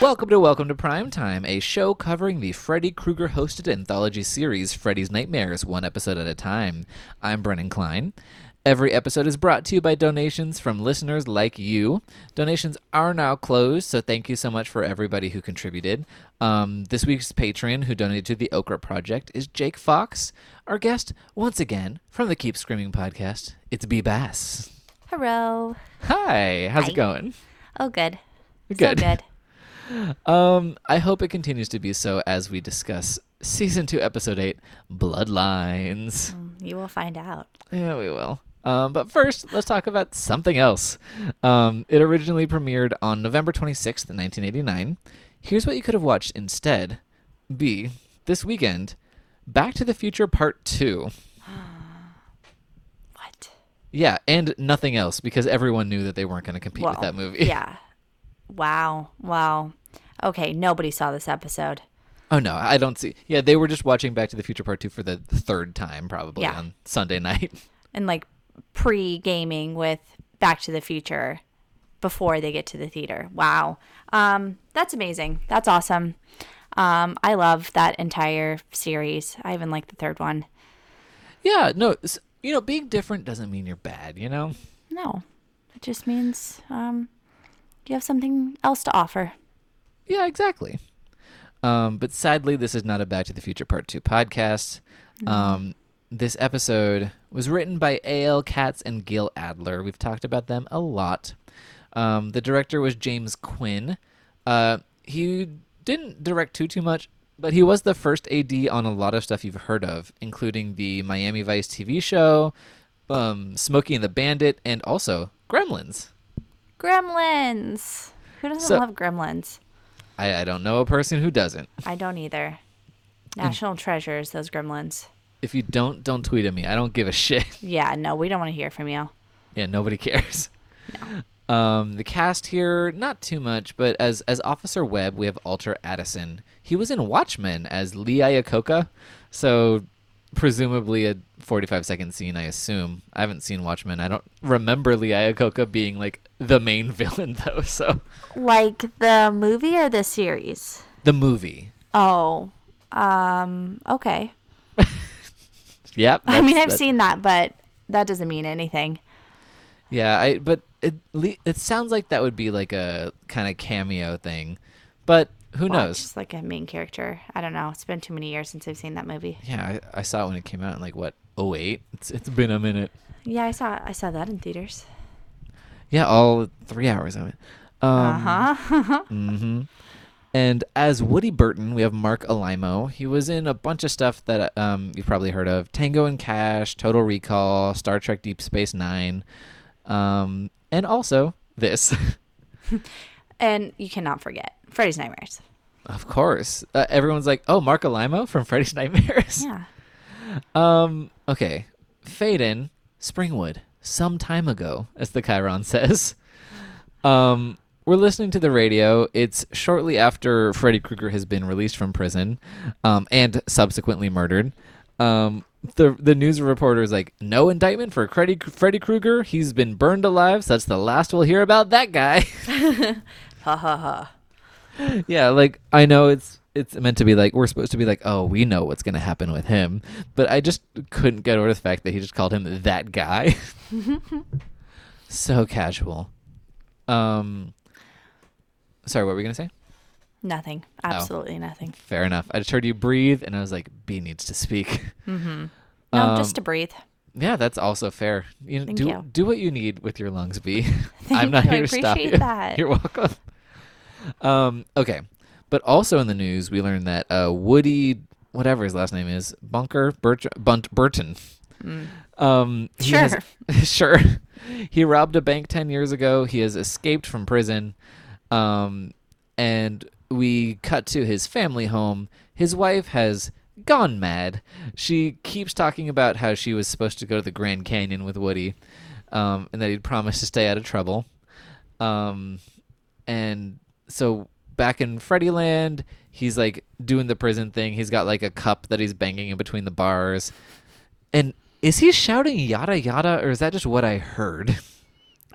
Welcome to Welcome to Primetime, a show covering the Freddy Krueger hosted anthology series Freddy's Nightmares, one episode at a time. I'm Brennan Klein. Every episode is brought to you by donations from listeners like you. Donations are now closed, so thank you so much for everybody who contributed. Um, this week's patron who donated to the Okra Project is Jake Fox. Our guest, once again, from the Keep Screaming podcast, it's B Bass. Hello. Hi, how's Hi. it going? Oh, good. Good. So good. Um, I hope it continues to be so as we discuss season two, episode eight, Bloodlines. Mm, You will find out. Yeah, we will. Um, but first, let's talk about something else. Um, it originally premiered on November 26th, 1989. Here's what you could have watched instead. B, this weekend, Back to the Future Part 2. What? Yeah, and nothing else because everyone knew that they weren't going to compete with that movie. Yeah. Wow. Wow. Okay, nobody saw this episode. Oh no, I don't see. Yeah, they were just watching Back to the Future Part 2 for the third time probably Yeah. on Sunday night. And like pre gaming with Back to the Future before they get to the theater. Wow. Um, that's amazing. That's awesome. Um, I love that entire series. I even like the third one. Yeah, no, s- you know, being different doesn't mean you're bad, you know? No. It just means um you have something else to offer. Yeah, exactly. Um, but sadly, this is not a Back to the Future Part 2 podcast. Um, this episode was written by A.L. Katz and Gil Adler. We've talked about them a lot. Um, the director was James Quinn. Uh, he didn't direct too too much, but he was the first AD on a lot of stuff you've heard of, including the Miami Vice TV show, um, Smokey and the Bandit, and also Gremlins. Gremlins. Who doesn't So- love Gremlins? I, I don't know a person who doesn't. I don't either. National treasures, those Gremlins. If you don't, don't tweet at me. I don't give a shit. Yeah, no, we don't want to hear from you. Yeah, nobody cares. Um, the cast here, not too much, but as as Officer Webb, we have Walter Addison. He was in Watchmen as Lee Iacocca, so presumably a 45 second scene, I assume. I haven't seen Watchmen. I don't remember Lee Iacocca being like the main villain though. So Like the movie or the series? the movie, Oh, um, okay. yep. I mean, I've that- seen that, but that doesn't mean anything. Yeah, I but it it sounds like that would be like a kind of cameo thing, but who Well, knows? Just like a main character. I don't know. It's been too many years since I've seen that movie. Yeah, I, I saw it when it came out in like what 08. It's it's been a minute. Yeah, I saw I saw that in theaters. Yeah, all three hours of it. Um, Uh huh. mm-hmm. And as Woody Burton, we have Marc Alaimo. He was in a bunch of stuff that um, you've probably heard of: Tango and Cash, Total Recall, Star Trek: Deep Space Nine, um, and also this. and you cannot forget Freddy's Nightmares. of course, uh, everyone's like, "Oh, Marc Alaimo from Freddy's Nightmares." Yeah. Um. Okay. Faden Springwood. Some time ago, as the chyron says. Um. We're listening to the radio. It's shortly after Freddy Krueger has been released from prison, um, and subsequently murdered. Um, the the news reporter is like, "No indictment for Freddy Freddy Krueger. He's been burned alive. So that's the last we'll hear about that guy." Ha ha ha. yeah, like I know it's it's meant to be like we're supposed to be like, oh, we know what's gonna happen with him, but I just couldn't get over the fact that he just called him that guy. so casual. Um, sorry, what were we gonna say? Nothing. Absolutely nothing. Fair enough. I just heard you breathe, and I was like, B needs to speak. Mm-hmm. No, Um, just to breathe. Yeah, that's also fair. You know, Thank do you. do what you need with your lungs, B. I'm not you. Here to stop appreciate you. that. You're welcome. Um, okay, but also in the news, we learned that uh, Woody, whatever his last name is, Bunker Burt- Bunt Burton. Mm. Um, he has- Sure. sure. He robbed a bank ten years ago. He has escaped from prison, um, and we cut to his family home. His wife has gone mad. She keeps talking about how she was supposed to go to the Grand Canyon with Woody, um, and that he'd promised to stay out of trouble. Um, and so back in Freddyland, he's like doing the prison thing. He's got like a cup that he's banging in between the bars. And is he shouting yada yada, or is that just what I heard?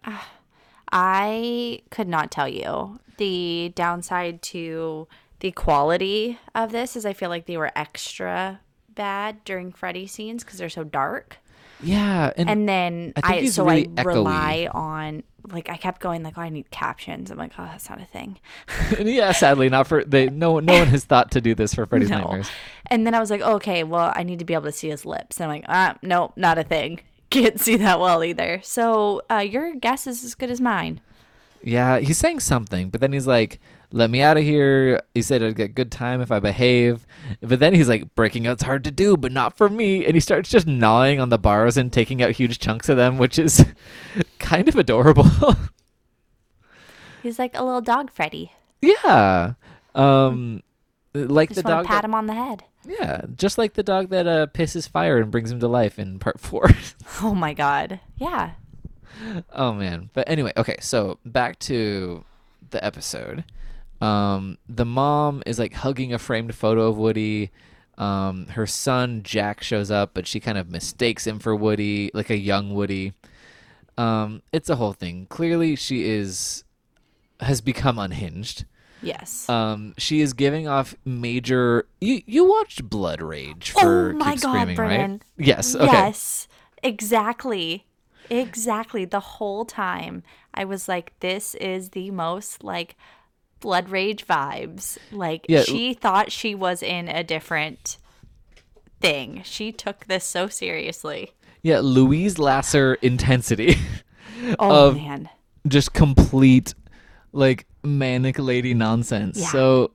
I could not tell you the downside to the quality of this is I feel like they were extra bad during Freddy scenes because they're so dark. Yeah, and, And then I so really I echoey. rely on like I kept going like oh I need captions. I'm like oh that's not a thing. yeah, sadly, not for they. No, no one has thought to do this for Freddy's No. Nightmares. And then I was like okay well I need to be able to see his lips. And I'm like ah nope not a thing. Can't see that well either. So uh, your guess is as good as mine. Yeah, he's saying something, but then he's like, "Let me out of here." He said, "I'd get good time if I behave," but then he's like, "Breaking out's hard to do, but not for me." And he starts just gnawing on the bars and taking out huge chunks of them, which is kind of adorable. He's like a little dog Freddy. yeah, um, like Just the dog. pat that- him on the head. yeah, just like the dog that uh, pisses fire and brings him to life in part four. Oh my god. Yeah. Oh man. But anyway, okay, so back to the episode. Um the mom is like hugging a framed photo of Woody. Um her son Jack shows up, but she kind of mistakes him for Woody, like a young Woody. Um it's a whole thing. Clearly she is has become unhinged. Yes. Um she is giving off major you you watched Blood Rage for oh my Keep god, Screaming, Brennan. right? Yes. Okay. Yes. Exactly. Exactly. The whole time I was like, this is the most like blood rage vibes. Like Yeah. she thought she was in a different thing. She took this so seriously. Yeah, Louise Lasser intensity. Oh man. just complete like manic lady nonsense. Yeah. So,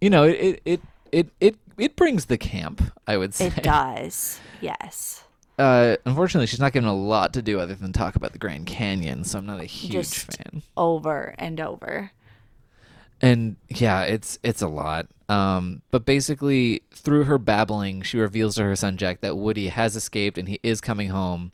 you know, it it it it it brings the camp, I would say. It does. Yes. Uh unfortunately, she's not given a lot to do other than talk about the Grand Canyon, so I'm not a huge Just- fan. Over and over. And yeah, it's it's a lot. Um but basically through her babbling, she reveals to her son Jack that Woody has escaped and he is coming home.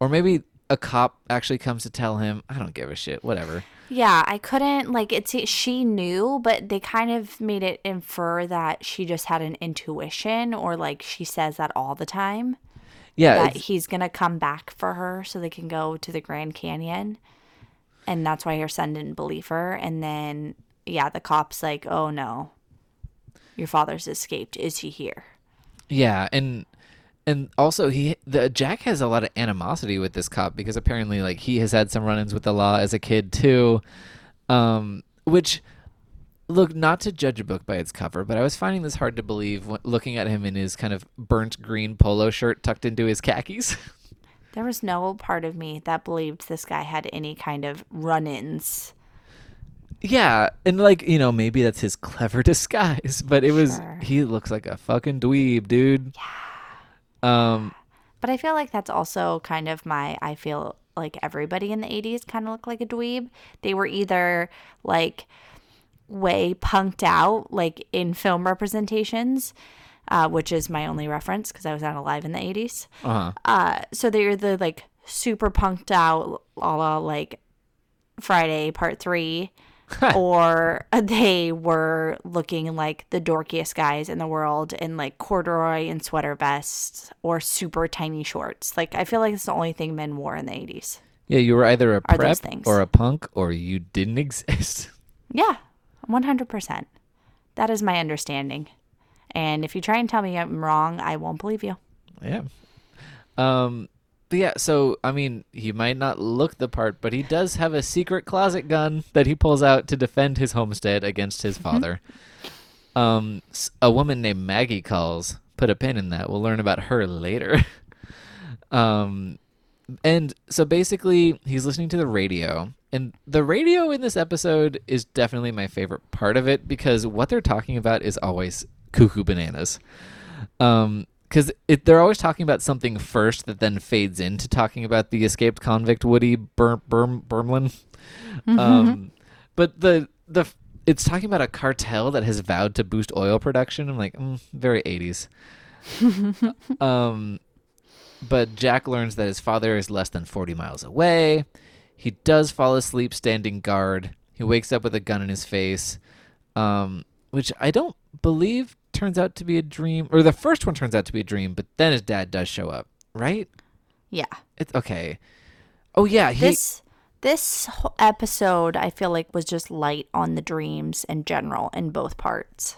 Or maybe a cop actually comes to tell him, I don't give a shit, whatever. Yeah, I couldn't like it's she knew, but they kind of made it infer that she just had an intuition or like she says that all the time Yeah, that he's going to come back for her so they can go to the Grand Canyon. And that's why her son didn't believe her and then yeah, the cops like, "Oh no. Your father's escaped. Is he here?" Yeah, and and also he the Jack has a lot of animosity with this cop because apparently like he has had some run-ins with the law as a kid too. Um which look not to judge a book by its cover, but I was finding this hard to believe when, looking at him in his kind of burnt green polo shirt tucked into his khakis. There was no part of me that believed this guy had any kind of run-ins. Yeah, and like, you know, maybe that's his clever disguise, but it was Sure. he looks like a fucking dweeb, dude. Yeah. Um But I feel like that's also kind of my I feel like everybody in the 80s kind of looked like a dweeb. They were either like way punked out like in film representations, uh, which is my only reference because I was not alive in the 80s. uh-huh. Uh, so they're the like super punked out, a la like Friday Part Three, or they were looking like the dorkiest guys in the world in like corduroy and sweater vests or super tiny shorts. Like I feel like it's the only thing men wore in the eighties. Yeah, you were either a prep or a punk or you didn't exist. Yeah, one hundred percent. That is my understanding. And if you try and tell me I'm wrong, I won't believe you. Yeah. Um yeah, so I mean, he might not look the part, but he does have a secret closet gun that he pulls out to defend his homestead against his father. Um a woman named Maggie calls. Put a pin in that. We'll learn about her later. um and so basically he's listening to the radio and the radio in this episode is definitely my favorite part of it because what they're talking about is always cuckoo bananas um because they're always talking about something first that then fades into talking about the escaped convict woody Bur- Bur- burmlin um but the the it's talking about a cartel that has vowed to boost oil production i'm like mm, very 80s um but Jack learns that his father is less than 40 miles away. He does fall asleep standing guard. He wakes up with a gun in his face, um, which I don't believe turns out to be a dream. Or the first one turns out to be a dream, but then his dad does show up, right? Yeah. It's okay. Oh yeah, he this this episode I feel like was just light on the dreams in general in both parts.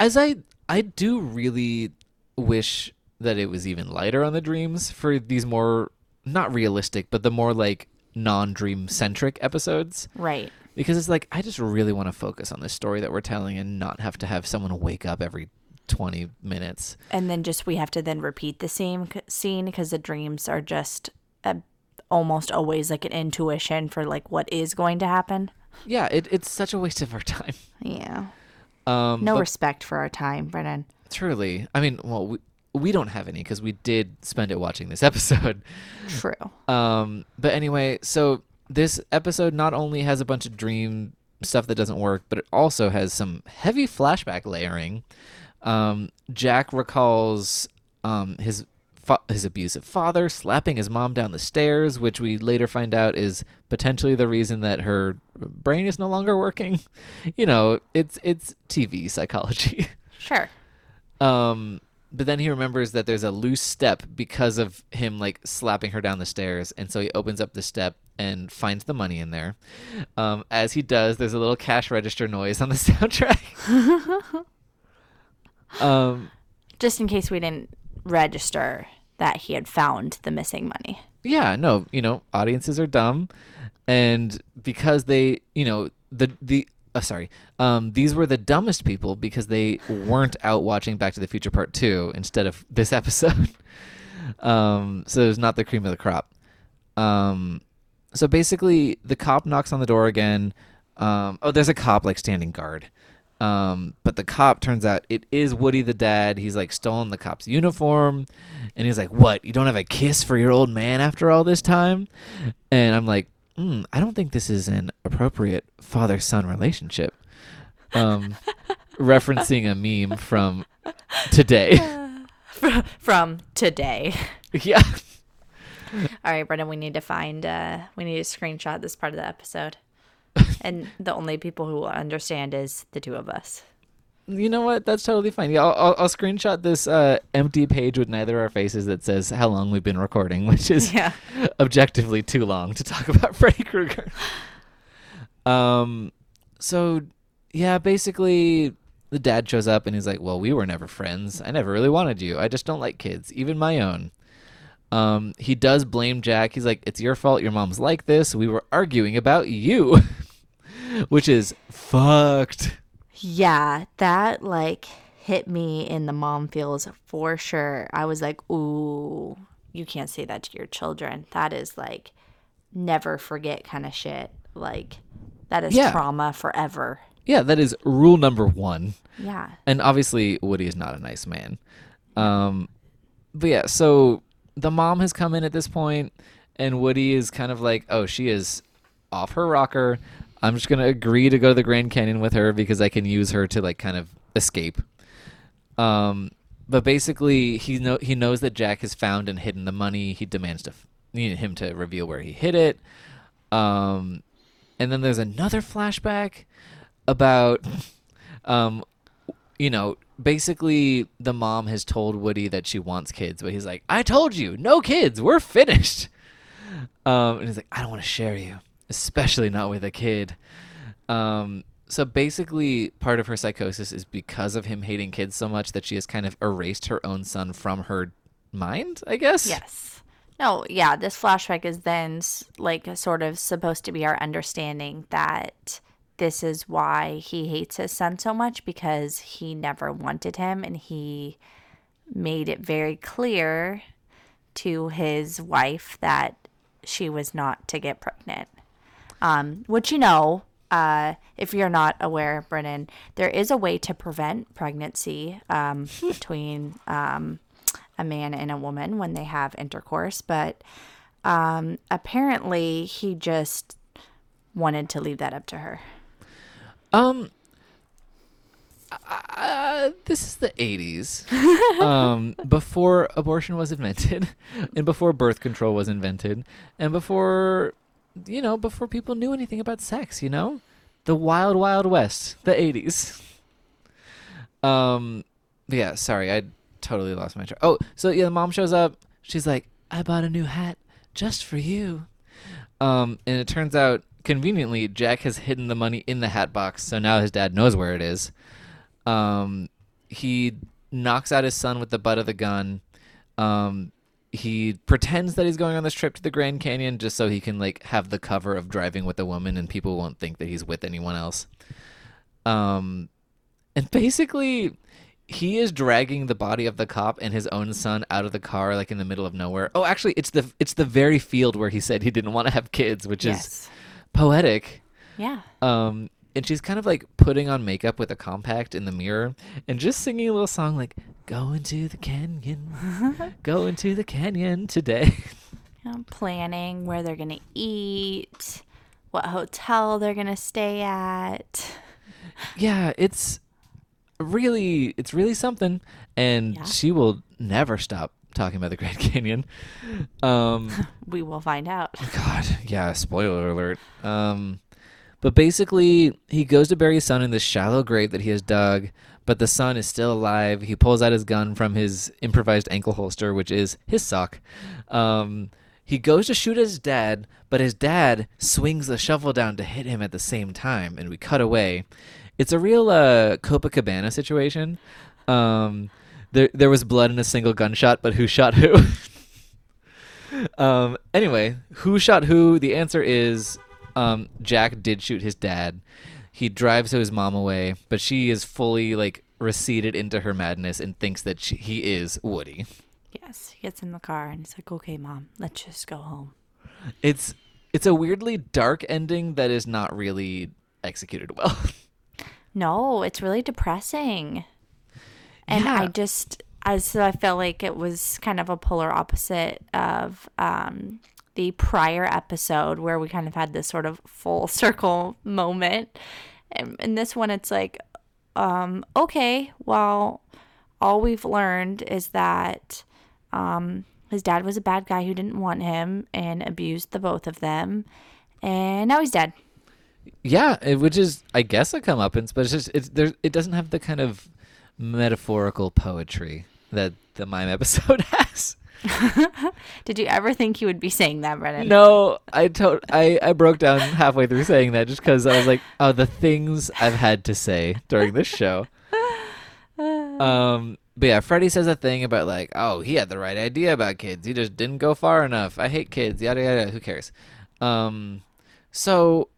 As I I do really wish that it was even lighter on the dreams for these more not realistic, but the more like non-dream centric episodes. Right. Because it's like I just really want to focus on the story that we're telling and not have to have someone wake up every 20 minutes. And then just we have to then repeat the same scene because the dreams are just a, almost always like an intuition for like what is going to happen. Yeah, it, it's such a waste of our time. Yeah. Um, No respect for our time, Brennan. truly, I mean, well, we, we don't have any because we did spend it watching this episode. True. Um, but anyway, so this episode not only has a bunch of dream stuff that doesn't work, but it also has some heavy flashback layering. Um, Jack recalls um, his fa- his abusive father slapping his mom down the stairs, which we later find out is potentially the reason that her brain is no longer working. You know, it's it's TV psychology. Sure. Um, but then he remembers that there's a loose step because of him like slapping her down the stairs, and so he opens up the step and finds the money in there. Um, as he does, there's a little cash register noise on the soundtrack. um, Just in case we didn't register that he had found the missing money. yeah, no, you know, audiences are dumb, and because they, you know, the the. Uh, sorry, um, these were the dumbest people because they weren't out watching Back to the Future Part Two instead of this episode. um, so was not the cream of the crop. Um, so basically, the cop knocks on the door again. Um, oh, there's a cop like standing guard. Um, but the cop turns out it is Woody the dad. He's like stolen the cop's uniform, and he's like, "What? You don't have a kiss for your old man after all this time?" And I'm like, mm, "I don't think this is an appropriate father-son relationship." Um, referencing a meme from today. From today. yeah. All right, Brennan, we need to find, uh, we need to screenshot this part of the episode. and the only people who will understand is the two of us. You know what? That's totally fine. Yeah, I'll, I'll, I'll screenshot this uh, empty page with neither our faces that says how long we've been recording, which is Yeah. objectively too long to talk about Freddy Krueger. Um, so yeah, basically the dad shows up and he's like, "Well, we were never friends. I never really wanted you. I just don't like kids, even my own." Um, he does blame Jack. He's like, "It's your fault. Your mom's like this. We were arguing about you," which is fucked. Yeah, that like hit me in the mom feels for sure. I was like, ooh, you can't say that to your children. That is like never forget kind of shit. Like, that is Yeah. trauma forever. Yeah, that is rule number one. Yeah. and obviously Woody is not a nice man. Um, but yeah, so the mom has come in at this point, and Woody is kind of like, "Oh, she is off her rocker. I'm just gonna agree to go to the Grand Canyon with her because I can use her to like kind of escape." Um, but basically, he know he knows that Jack has found and hidden the money. He demands to f- him to reveal where he hid it. Um, and then there's another flashback about um you know basically the mom has told woody that she wants kids but he's like i told you no kids we're finished. Um and he's like i don't want to share you especially not with a kid. Um so basically part of her psychosis is because of him hating kids so much that she has kind of erased her own son from her mind i guess? Yes. No, yeah, this flashback is then like sort of supposed to be our understanding that this is why he hates his son so much because he never wanted him and he made it very clear to his wife that she was not to get pregnant. Um, which you know, uh, if you're not aware, Brennan, there is a way to prevent pregnancy um, between um, a man and a woman when they have intercourse, but um, apparently he just wanted to leave that up to her. Um, uh, this is the 80s. um, before abortion was invented, and before birth control was invented, and before, you know, before people knew anything about sex, you know? The wild, wild west, the 80s. Um, yeah, sorry, I totally lost my track. Oh, so yeah, the mom shows up. She's like, I bought a new hat just for you. Um, and it turns out, conveniently, Jack has hidden the money in the hat box, so now his dad knows where it is. Um, he knocks out his son with the butt of the gun. Um, he pretends that he's going on this trip to the Grand Canyon just so he can like have the cover of driving with a woman and people won't think that he's with anyone else. Um, and basically, he is dragging the body of the cop and his own son out of the car like in the middle of nowhere. Oh, actually, it's the it's the very field where he said he didn't want to have kids, which is Yes. Poetic. Yeah. Um, and she's kind of like putting on makeup with a compact in the mirror and just singing a little song like "Go into the canyon, go into the canyon today." Know, planning where they're going to eat, what hotel they're going to stay at. yeah, it's really it's really something, and Yeah. she will never stop talking about the Grand Canyon. Um, We will find out. God, yeah, spoiler alert. Um, but basically, he goes to bury his son in this shallow grave that he has dug, but the son is still alive. He pulls out his gun from his improvised ankle holster, which is his sock. Um, he goes to shoot his dad, but his dad swings the shovel down to hit him at the same time, and we cut away. It's a real uh, Copacabana situation. Um, there, there was blood in a single gunshot, but who shot who? Um, anyway, who shot who? The answer is um, Jack did shoot his dad. He drives his mom away, but she is fully like receded into her madness and thinks that she, he is Woody. Yes. He gets in the car and he's like, okay, mom, let's just go home. It's it's a weirdly dark ending that is not really executed well. No, it's really depressing. And I just, I so I felt like it was kind of a polar opposite of um, the prior episode where we kind of had this sort of full circle moment. And in this one, it's like, um, okay, well, all we've learned is that um, his dad was a bad guy who didn't want him and abused the both of them. And now he's dead. yeah, which is I guess a comeuppance, but it's just it's there. It doesn't have the kind of metaphorical poetry that the mime episode has. Did you ever think you would be saying that, Brennan? No, I to- I I broke down halfway through saying that just because I was like, oh, the things I've had to say during this show. Um, but yeah, Freddy says a thing about like, oh, he had the right idea about kids. He just didn't go far enough. I hate kids. Yada yada. Who cares? Um, so,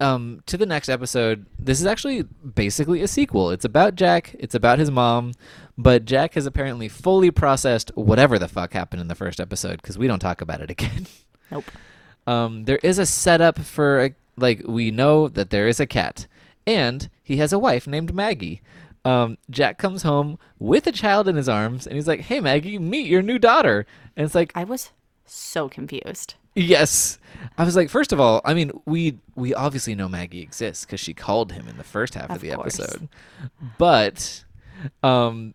um, to the next episode. This is actually basically a sequel. It's about Jack. It's about his mom. But Jack has apparently fully processed whatever the fuck happened in the first episode because we don't talk about it again. Nope. Um, there is a setup for a, like we know that there is a cat, and he has a wife named Maggie. Um, Jack comes home with a child in his arms, and he's like, "Hey, Maggie, meet your new daughter." And it's like, I was so confused. "Yes." I was like, first of all, I mean, we we obviously know Maggie exists because she called him in the first half of, Of the course. episode, but um,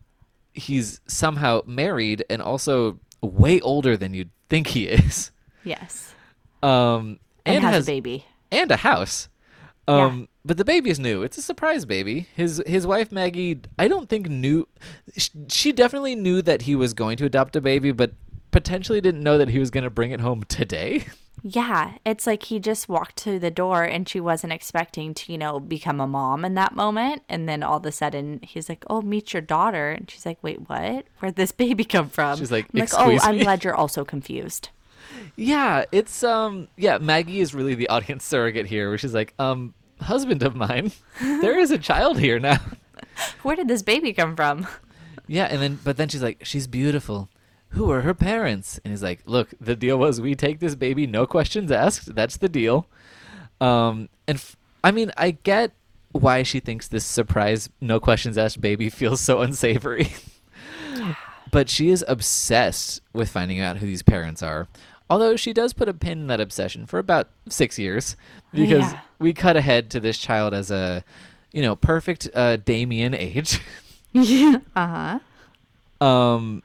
he's somehow married and also way older than you'd think he is. Yes. Um, And, and, has, has a baby. and a house. Yeah. Um, but the baby is new. It's a surprise baby. His his wife Maggie, I don't think knew. sh- She definitely knew that he was going to adopt a baby, but potentially didn't know that he was going to bring it home today. Yeah. It's like he just walked to the door and she wasn't expecting to, you know, become a mom in that moment. And then all of a sudden he's like, Oh, meet your daughter. And she's like, Wait, what? Where'd this baby come from? She's like, like Oh, "Excuse I'm glad you're also confused. yeah, it's um, yeah. Maggie is really the audience surrogate here, where she's like, um, husband of mine, there is a child here now. Where did this baby come from? Yeah, and then but then she's like, she's beautiful. Who are her parents? And he's like, look, the deal was we take this baby, no questions asked. That's the deal. Um, and f- I mean, I get why she thinks this surprise, no questions asked baby feels so unsavory. but she is obsessed with finding out who these parents are. Although she does put a pin in that obsession for about six years, because Yeah. we cut ahead to this child as a, you know, perfect uh, Damien age. yeah. uh huh. Um,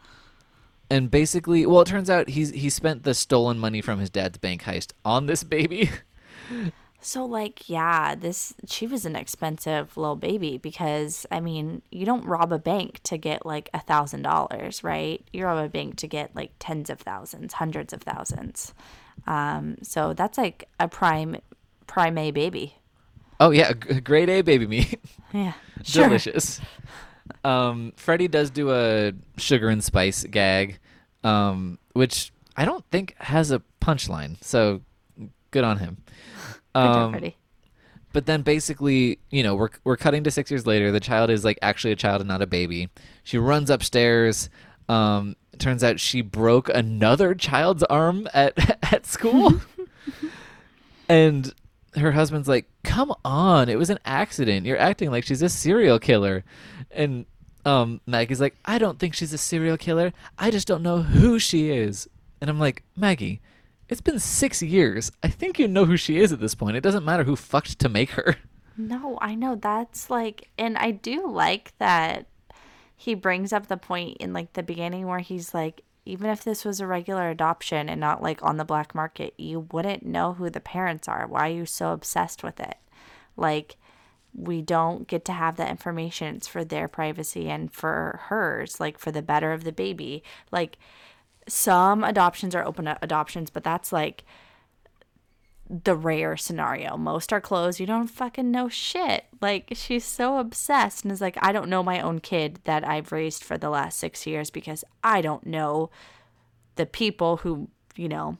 and basically, well, it turns out he's he spent the stolen money from his dad's bank heist on this baby. So like, yeah, this she was an expensive little baby because I mean, you don't rob a bank to get like a thousand dollars, right? You rob a bank to get like tens of thousands, hundreds of thousands. Um, so that's like a prime prime A baby. Oh yeah, grade A baby meat. Yeah. Delicious. Um, Freddy does do a sugar and spice gag, um, which I don't think has a punchline. So good on him. Good job, Um, Freddy. but then basically, you know, we're we're cutting to six years later. The child is like actually a child and not a baby. She runs upstairs. Um, turns out she broke another child's arm at at school, and her husband's like, "Come on, it was an accident. You're acting like she's a serial killer," and um, Maggie's like, "I don't think she's a serial killer. I just don't know who she is." And I'm like, Maggie. It's been six years. I think you know who she is at this point. It doesn't matter who fucked to make her. No, I know that's like, and I do like that he brings up the point in like the beginning where he's like, even if this was a regular adoption and not like on the black market, you wouldn't know who the parents are. Why are you so obsessed with it? Like, we don't get to have that information. It's for their privacy and for hers, like for the better of the baby. Like, some adoptions are open adoptions, but that's like the rare scenario. Most are closed. You don't fucking know shit. Like she's so obsessed and is like, I don't know my own kid that I've raised for the last six years because I don't know the people who, you know,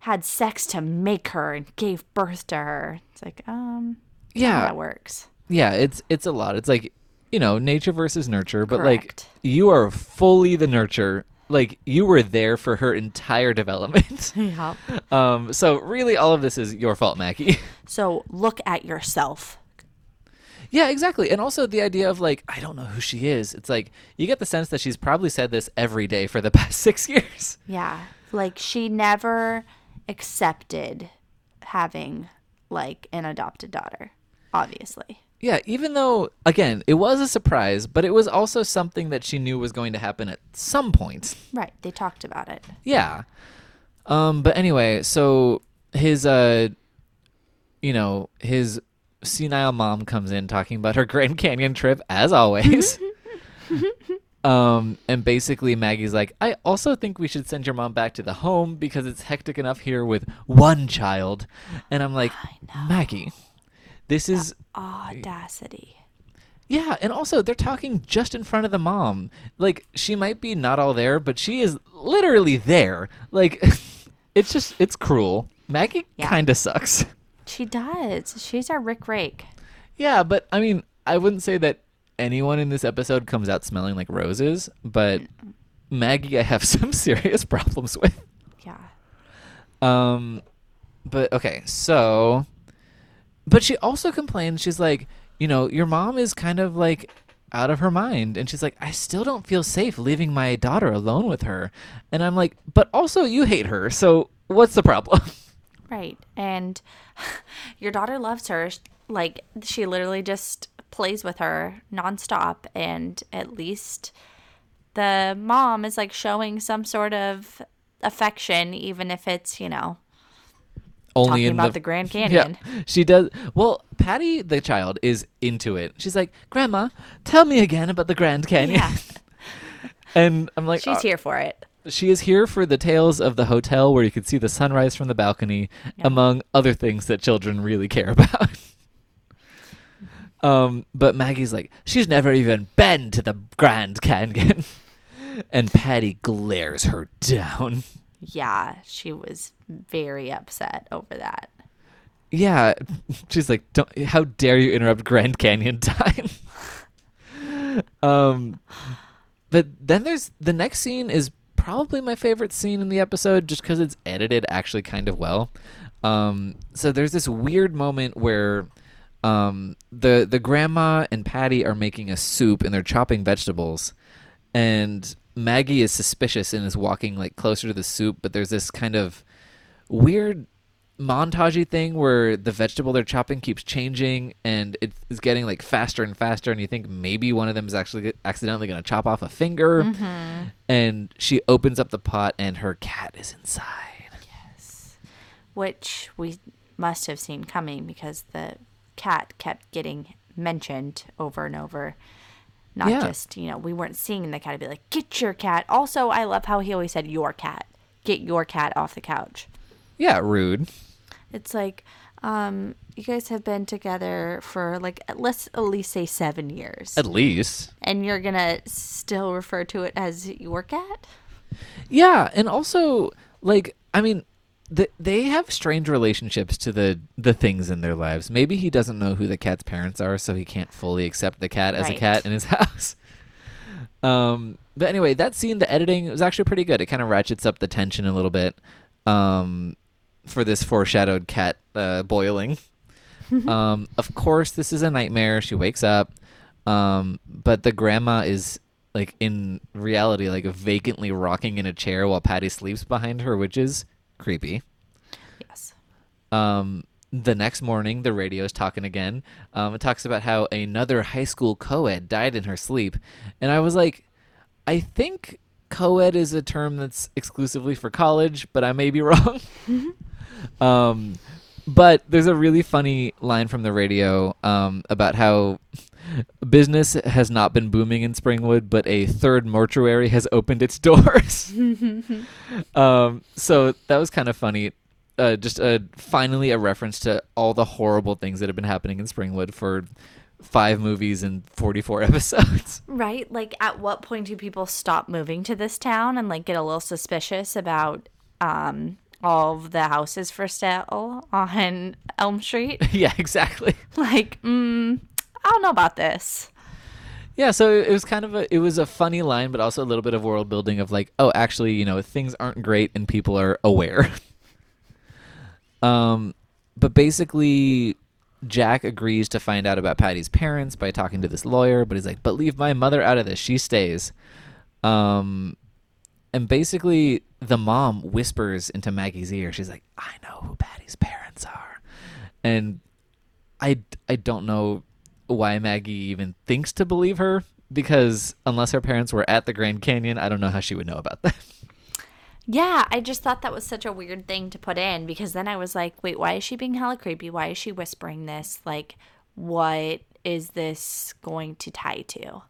had sex to make her and gave birth to her. It's like, um, that's not how Yeah. that works. Yeah, it's it's a lot. It's like, you know, nature versus nurture, but like you are fully the nurture. Like you were there for her entire development. Yeah. um so really all of this is your fault, Maggie. So look at yourself. yeah, exactly. And also the idea of like I don't know who she is. It's like you get the sense that she's probably said this every day for the past 6 years. Yeah. Like she never accepted having like an adopted daughter, obviously. Yeah, even though again, it was a surprise, but it was also something that she knew was going to happen at some point. Right. They talked about it. Yeah. Um but anyway, so his uh you know, his senile mom comes in talking about her Grand Canyon trip as always. um and basically Maggie's like, "I also think we should send your mom back to the home because it's hectic enough here with one child." And I'm like, "Maggie, this is Audacity. yeah, and also they're talking just in front of the mom. Like she might be not all there, but she is literally there. Like it's just it's cruel. Maggie Yeah. kind of sucks. She does. She's our Rick Rake. Yeah, but I mean, I wouldn't say that anyone in this episode comes out smelling like roses, but Maggie I have some serious problems with. Yeah. Um, but okay, so, but she also complains. She's like, you know, your mom is kind of like out of her mind, and she's like, I still don't feel safe leaving my daughter alone with her. And I'm like, but also you hate her, so what's the problem? Right. And your daughter loves her. Like, she literally just plays with her nonstop. And at least the mom is like showing some sort of affection, even if it's, you know, Only talking in about the, the Grand Canyon. Yeah, she does. Well, Patty, the child, is into it. She's like, Grandma, tell me again about the Grand Canyon. Yeah. and I'm like, She's "Uh, here for it. She is here for the tales of the hotel where you can see the sunrise from the balcony, among other things that children really care about. um, but Maggie's like, she's never even been to the Grand Canyon. and Patty glares her down. Yeah. She was very upset over that. Yeah, she's like, "Don't! How dare you interrupt Grand Canyon time?" um, but then there's the next scene is probably my favorite scene in the episode, just because it's edited actually kind of well. Um, so there's this weird moment where um, the the grandma and Patty are making a soup and they're chopping vegetables, and Maggie is suspicious and is walking like closer to the soup, but there's this kind of weird montagey thing where the vegetable they're chopping keeps changing and it is getting like faster and faster and you think maybe one of them is actually accidentally going to chop off a finger. Mm-hmm. And she opens up the pot and her cat is inside. Yes. Which we must have seen coming because the cat kept getting mentioned over and over. Not Yeah. just, you know, we weren't seeing the cat. I'd be like, get your cat. Also, I love how he always said, your cat. Get your cat off the couch. Yeah, rude. It's like, um, you guys have been together for like at- let's at least say seven years, At least. and you're gonna still refer to it as your cat. Yeah, and also like I mean, th- they have strange relationships to the the things in their lives. Maybe he doesn't know who the cat's parents are, so he can't fully accept the cat as a cat in his house. Um, but anyway, that scene, the editing was actually pretty good. It kind of ratchets up the tension a little bit. Um, for this foreshadowed cat uh, boiling. um, of course, this is a nightmare. She wakes up, um, but the grandma is like in reality, like vacantly rocking in a chair while Patty sleeps behind her, which is creepy. Yes. Um, the next morning, the radio is talking again. Um, it talks about how another high school co-ed died in her sleep, and I was like, I think co-ed is a term that's exclusively for college, but I may be wrong. um, but there's a really funny line from the radio um, about how business has not been booming in Springwood, but a third mortuary has opened its doors. um, so that was kind of funny. Uh, just uh, finally a reference to all the horrible things that have been happening in Springwood for five movies and 44 episodes. Right? Like, at what point do people stop moving to this town and like get a little suspicious about um all of the houses for sale on Elm Street? yeah, exactly. like, mm, I don't know about this. Yeah, so it was kind of a it was a funny line, but also a little bit of world building of like, oh, actually, you know, things aren't great and people are aware. um, but basically, Jack agrees to find out about Patty's parents by talking to this lawyer, but he's like, but leave my mother out of this. She stays. Um, and basically, the mom whispers into Maggie's ear. She's like, I know who Patty's parents are, and I I don't know why Maggie even thinks to believe her because unless her parents were at the Grand Canyon, I don't know how she would know about that. Yeah, I just thought that was such a weird thing to put in because then I was like, wait, why is she being hella creepy? Why is she whispering this? Like, what is this going to tie to?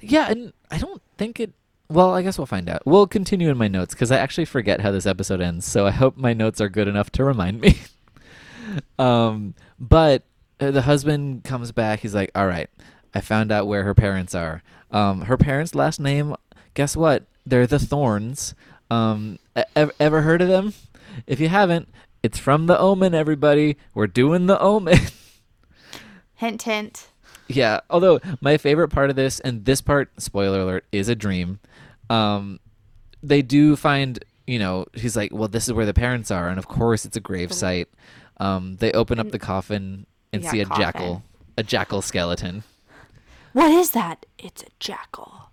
yeah, and I don't think it. Well, I guess we'll find out. We'll continue in my notes because I actually forget how this episode ends. So I hope my notes are good enough to remind me. um, but the husband comes back. He's like, "All right, I found out where her parents are. Um, her parents' last name. Guess what? They're the Thorns. Um, e- ever heard of them? If you haven't, it's from The Omen. Everybody, we're doing The Omen." Hint, hint. Yeah, although my favorite part of this, and this part, spoiler alert, is a dream. Um, they do find, you know, he's like, well, this is where the parents are, and of course, it's a grave site. Um, they open up the coffin and see a coffin. jackal, a jackal skeleton. What is that? It's a jackal.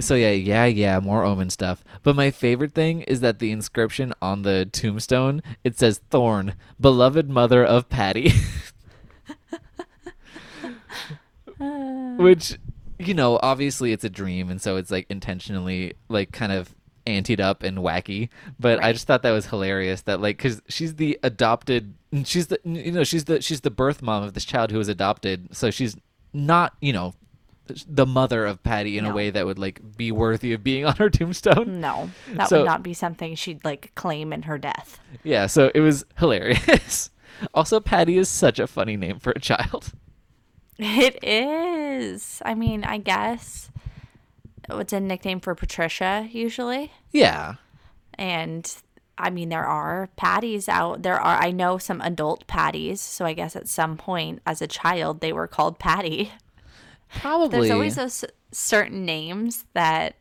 So yeah, yeah, yeah, more omen stuff. But my favorite thing is that the inscription on the tombstone it says Thorn, beloved mother of Patty. Uh. Which, you know, obviously it's a dream, and so it's like intentionally like kind of anteed up and wacky. But I just thought that was hilarious. That like, because she's the adopted, she's the you know she's the she's the birth mom of this child who was adopted, so she's not you know the mother of Patty in a way that would like be worthy of being on her tombstone. No, that So- would not be something she'd like claim in her death. Yeah, so it was hilarious. also, Patty is such a funny name for a child. It is. I mean, I guess it's a nickname for Patricia usually. Yeah. And I mean, there are patties out. There are, I know some adult patties. So I guess at some point as a child, they were called Patty. Probably. There's always those certain names that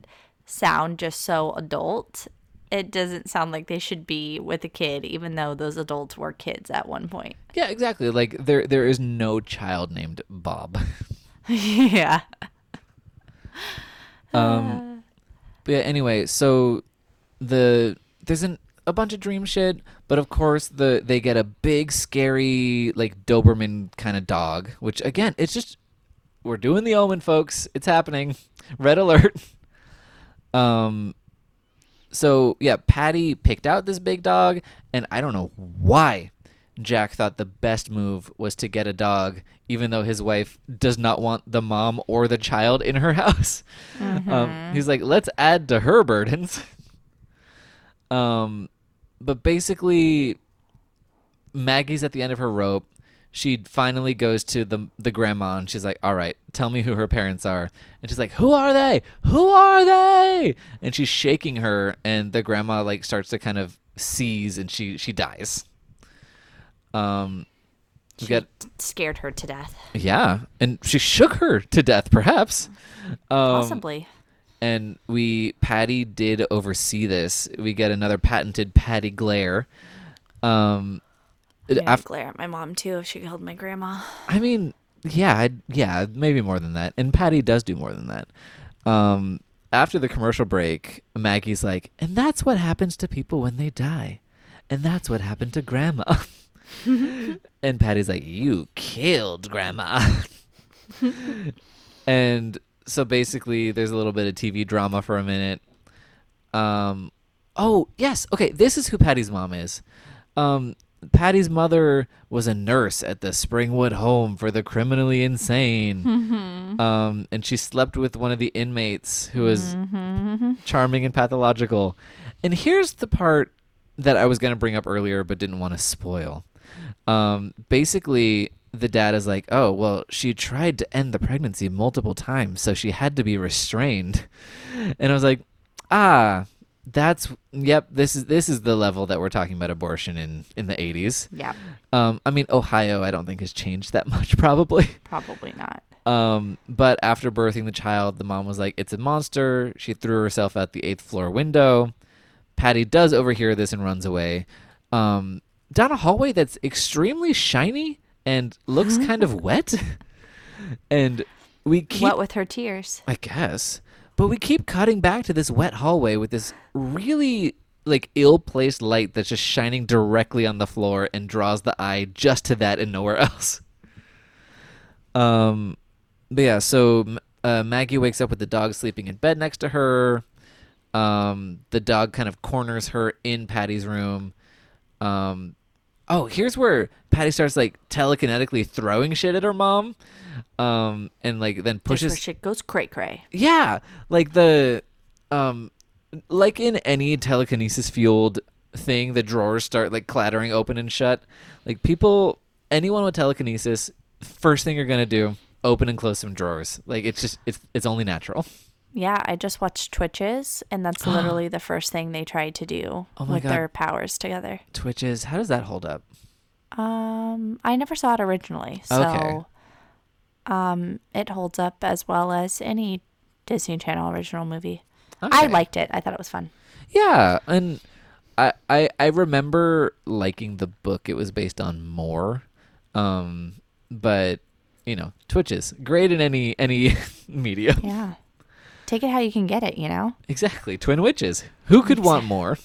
sound just so adult. It doesn't sound like they should be with a kid, even though those adults were kids at one point. Yeah, exactly. Like there there is no child named Bob. yeah. Um but yeah, anyway, so the there's an a bunch of dream shit, but of course the they get a big scary like Doberman kind of dog, which again, it's just we're doing the omen folks. It's happening. Red alert. Um so yeah, Patty picked out this big dog, and I don't know why Jack thought the best move was to get a dog, even though his wife does not want the mom or the child in her house. Um, he's like, let's add to her burdens. Um, but basically, Maggie's at the end of her rope. She finally goes to the the grandma and she's like, "All right, tell me who her parents are." And she's like, "Who are they? Who are they?" And she's shaking her, and the grandma like starts to kind of seize, and she she dies. Um, She get scared her to death. yeah, and she shook her to death, perhaps. Um, Possibly. and we Patty did oversee this. We get another patented Patty glare. Um, I'd af- glare at my mom too if she killed my grandma. I mean, yeah, I'd- yeah, maybe more than that. And Patty does do more than that. Um, after the commercial break, Maggie's like, and that's what happens to people when they die, and that's what happened to Grandma. and Patty's like, you killed Grandma. and so basically, there's a little bit of TV drama for a minute. Um, oh yes, okay, this is who Patty's mom is. Um, Patty's mother was a nurse at the Springwood Home for the Criminally Insane. Um, and she slept with one of the inmates who was charming and pathological. And here's the part that I was going to bring up earlier but didn't want to spoil. Um, basically, the dad is like, "Oh, well, she tried to end the pregnancy multiple times, so she had to be restrained." And I was like, "Ah, that's yep, this is this is the level that we're talking about abortion in in the 80s." Yeah, Um, I mean, Ohio, I don't think has changed that much, probably. probably not. Um, but after birthing the child, the mom was like, "It's a monster." She threw herself out the eighth floor window. Patty does overhear this and runs away. Um, down a hallway that's extremely shiny and looks kind of wet. and we keep, what with her tears? I guess, but we keep cutting back to this wet hallway with this really like ill-placed light that's just shining directly on the floor and draws the eye just to that and nowhere else. Um, but yeah, so uh, Maggie wakes up with the dog sleeping in bed next to her. Um, the dog kind of corners her in Patty's room. Um, oh, here's where Patty starts like telekinetically throwing shit at her mom. Um, and like then pushes where shit goes cray cray. yeah, like the um like in any telekinesis fueled thing, the drawers start like clattering open and shut. Like people anyone with telekinesis, first thing you're going to do, open and close some drawers. Like it's just it's it's only natural. Yeah, I just watched Twitches, and that's literally the first thing they tried to do Oh with God. their powers together. Twitches, how does that hold up? Um, I never saw it originally, so Okay. um, it holds up as well as any Disney Channel original movie. I liked it. I thought it was fun. Yeah, and I, I I remember liking the book it was based on more. Um but you know, Twitches, great in any any media. Yeah, take it how you can get it. You know. Exactly. Twin witches. Who could want more?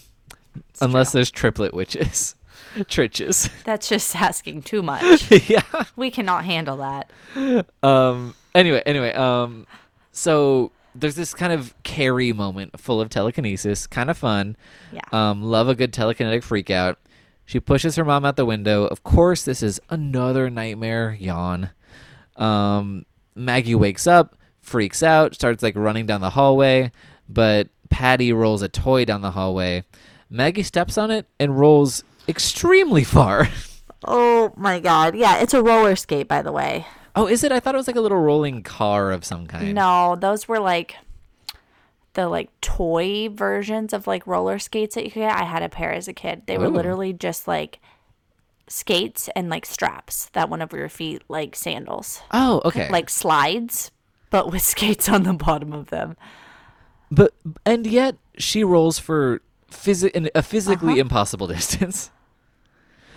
Unless there's triplet witches. Tritches. That's just asking too much. yeah. we cannot handle that. Um anyway, anyway, um so there's this kind of Carrie moment full of telekinesis, kind of fun. Yeah. Um love a good telekinetic freak out. She pushes her mom out the window. Of course, this is another nightmare. Yawn. Um Maggie wakes up, freaks out, starts like running down the hallway, but Patty rolls a toy down the hallway. Maggie steps on it and rolls extremely far. Oh my god. Yeah, it's a roller skate, by the way. Oh, is it? I thought it was like a little rolling car of some kind. No, those were like the like toy versions of like roller skates that you could get. I had a pair as a kid. They were Ooh. literally just like skates and like straps that went over your feet like sandals. Oh, okay. Like slides, but with skates on the bottom of them. but and yet she rolls for an- a physically Uh-huh. impossible distance.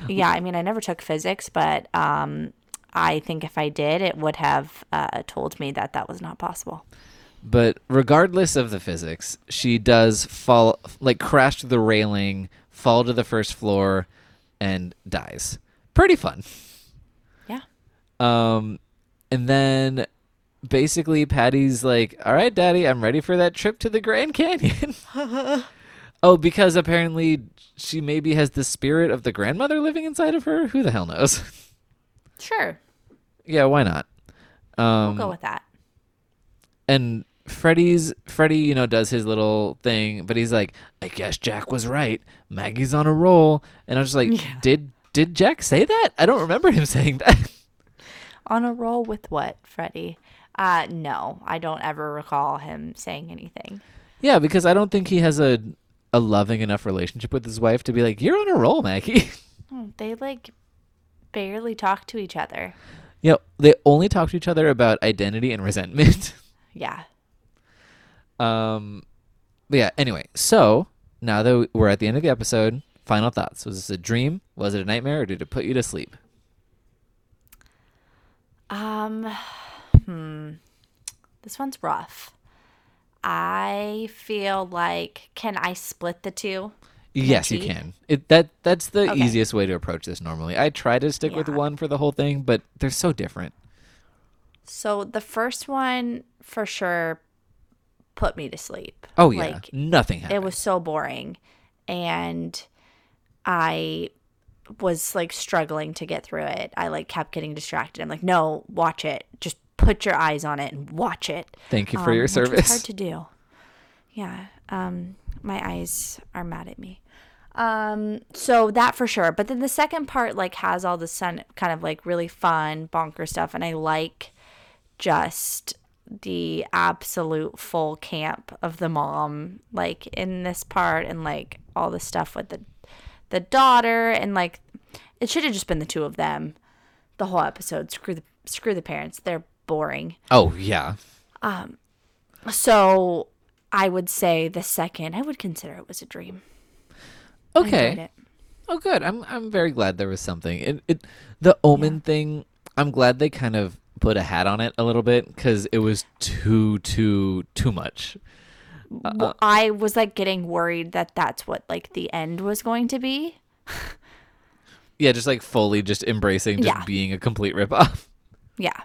Yeah, I mean, I never took physics, but um, I think if I did, it would have uh, told me that that was not possible. But regardless of the physics, she does fall, like crash to the railing, fall to the first floor, and dies. Pretty fun. Yeah. Um, and then basically Patty's like, "All right, Daddy, I'm ready for that trip to the Grand Canyon." oh, because apparently she maybe has the spirit of the grandmother living inside of her. Who the hell knows? Sure. yeah, why not? We'll Um, go with that. and Freddy's Freddy, you know, does his little thing, but he's like, I guess Jack was right. Maggie's on a roll, and I was just like, Yeah. did did Jack say that? I don't remember him saying that. On a roll with what, Freddy? Uh, no, I don't ever recall him saying anything. yeah, because I don't think he has a a loving enough relationship with his wife to be like, you're on a roll, Maggie. Oh, They like barely talk to each other. you know, they only talk to each other about identity and resentment. Yeah. Um, but yeah. Anyway, so now that we're at the end of the episode, final thoughts. Was this a dream? Was it a nightmare, or did it put you to sleep? Um, hmm. This one's rough. I feel like can I split the two? yes, you can. It that that's the Okay. easiest way to approach this. Normally, I try to stick with one for the whole thing, but they're so different. So the first one for sure put me to sleep. Oh yeah, Like nothing happened. it was so boring and I was like struggling to get through it. I like kept getting distracted. I'm like, "No, watch it. Just put your eyes on it and watch it." Thank you for Um, your service. hard to do. Yeah. Um, my eyes are mad at me. Um, so that for sure. But then the second part like has all the sun kind of like really fun bonker stuff, and I like just the absolute full camp of the mom like in this part and like all the stuff with the the daughter and like it should have just been the two of them the whole episode screw the screw the parents they're boring oh yeah. Um, so I would say the second, I would consider it was a dream. Okay. Oh, good. I'm I'm very glad there was something. It it the omen thing. I'm glad they kind of put a hat on it a little bit because it was too too too much. Uh, Well, I was like getting worried that that's what like the end was going to be. Yeah, just like fully just embracing just Yeah. being a complete ripoff. Yeah.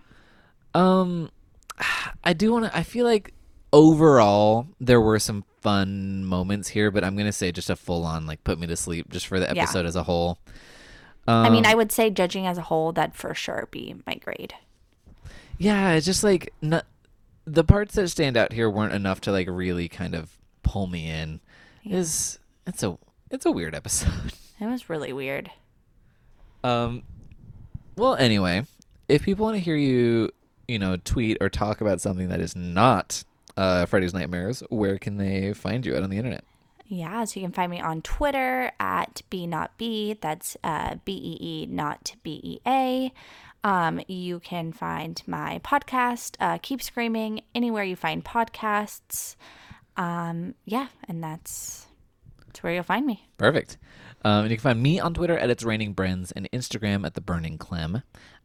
Um, I do want to. I feel like overall there were some fun moments here, but I'm gonna say just a full on like put me to sleep just for the Yeah. episode as a whole. Um, I mean, I would say judging as a whole, that for sure be my grade. yeah, it's just like not, the parts that stand out here weren't enough to like really kind of pull me in. Is it's a it's a weird episode. It was really weird. Um, well, anyway, if people want to hear you, you know, tweet or talk about something that is not uh, Freddy's Nightmares, where can they find you out on the internet? Yeah, so you can find me on Twitter at B not B. That's uh, B E E not B E A. Um, you can find my podcast, uh, Keep Screaming, anywhere you find podcasts. Um, yeah, and that's that's where you'll find me. Perfect. Um, and you can find me on Twitter at It's Raining Brens and Instagram at The Burning Clem.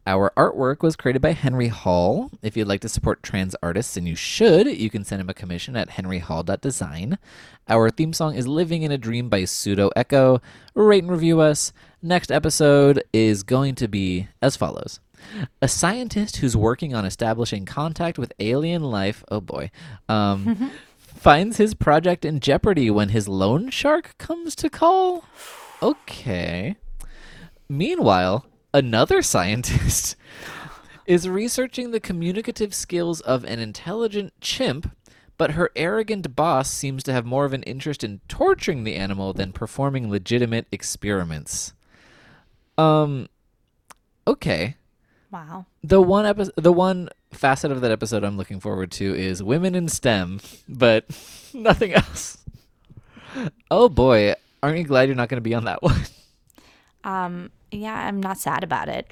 Our artwork was created by Henry Hall. If you'd like to support trans artists, and you should, you can send him a commission at henryhall.design. Our theme song is Living in a Dream by Pseudo Echo. Rate and review us. Next episode is going to be as follows. A scientist who's working on establishing contact with alien life, oh boy, um, finds his project in jeopardy when his loan shark comes to call. Okay. Meanwhile, another scientist is researching the communicative skills of an intelligent chimp, but her arrogant boss seems to have more of an interest in torturing the animal than performing legitimate experiments. Um okay. Wow. The one episode, the one facet of that episode I'm looking forward to is women in STEM, but nothing else. Oh boy, aren't you glad you're not going to be on that one? Um, yeah, I'm not sad about it.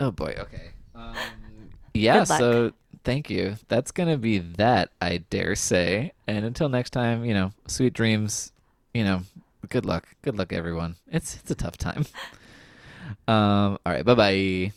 Oh boy, okay. Um, yeah, so thank you. That's going to be that, I dare say. And until next time, you know, sweet dreams, you know, good luck. Good luck everyone. It's it's a tough time. Um all right, bye-bye.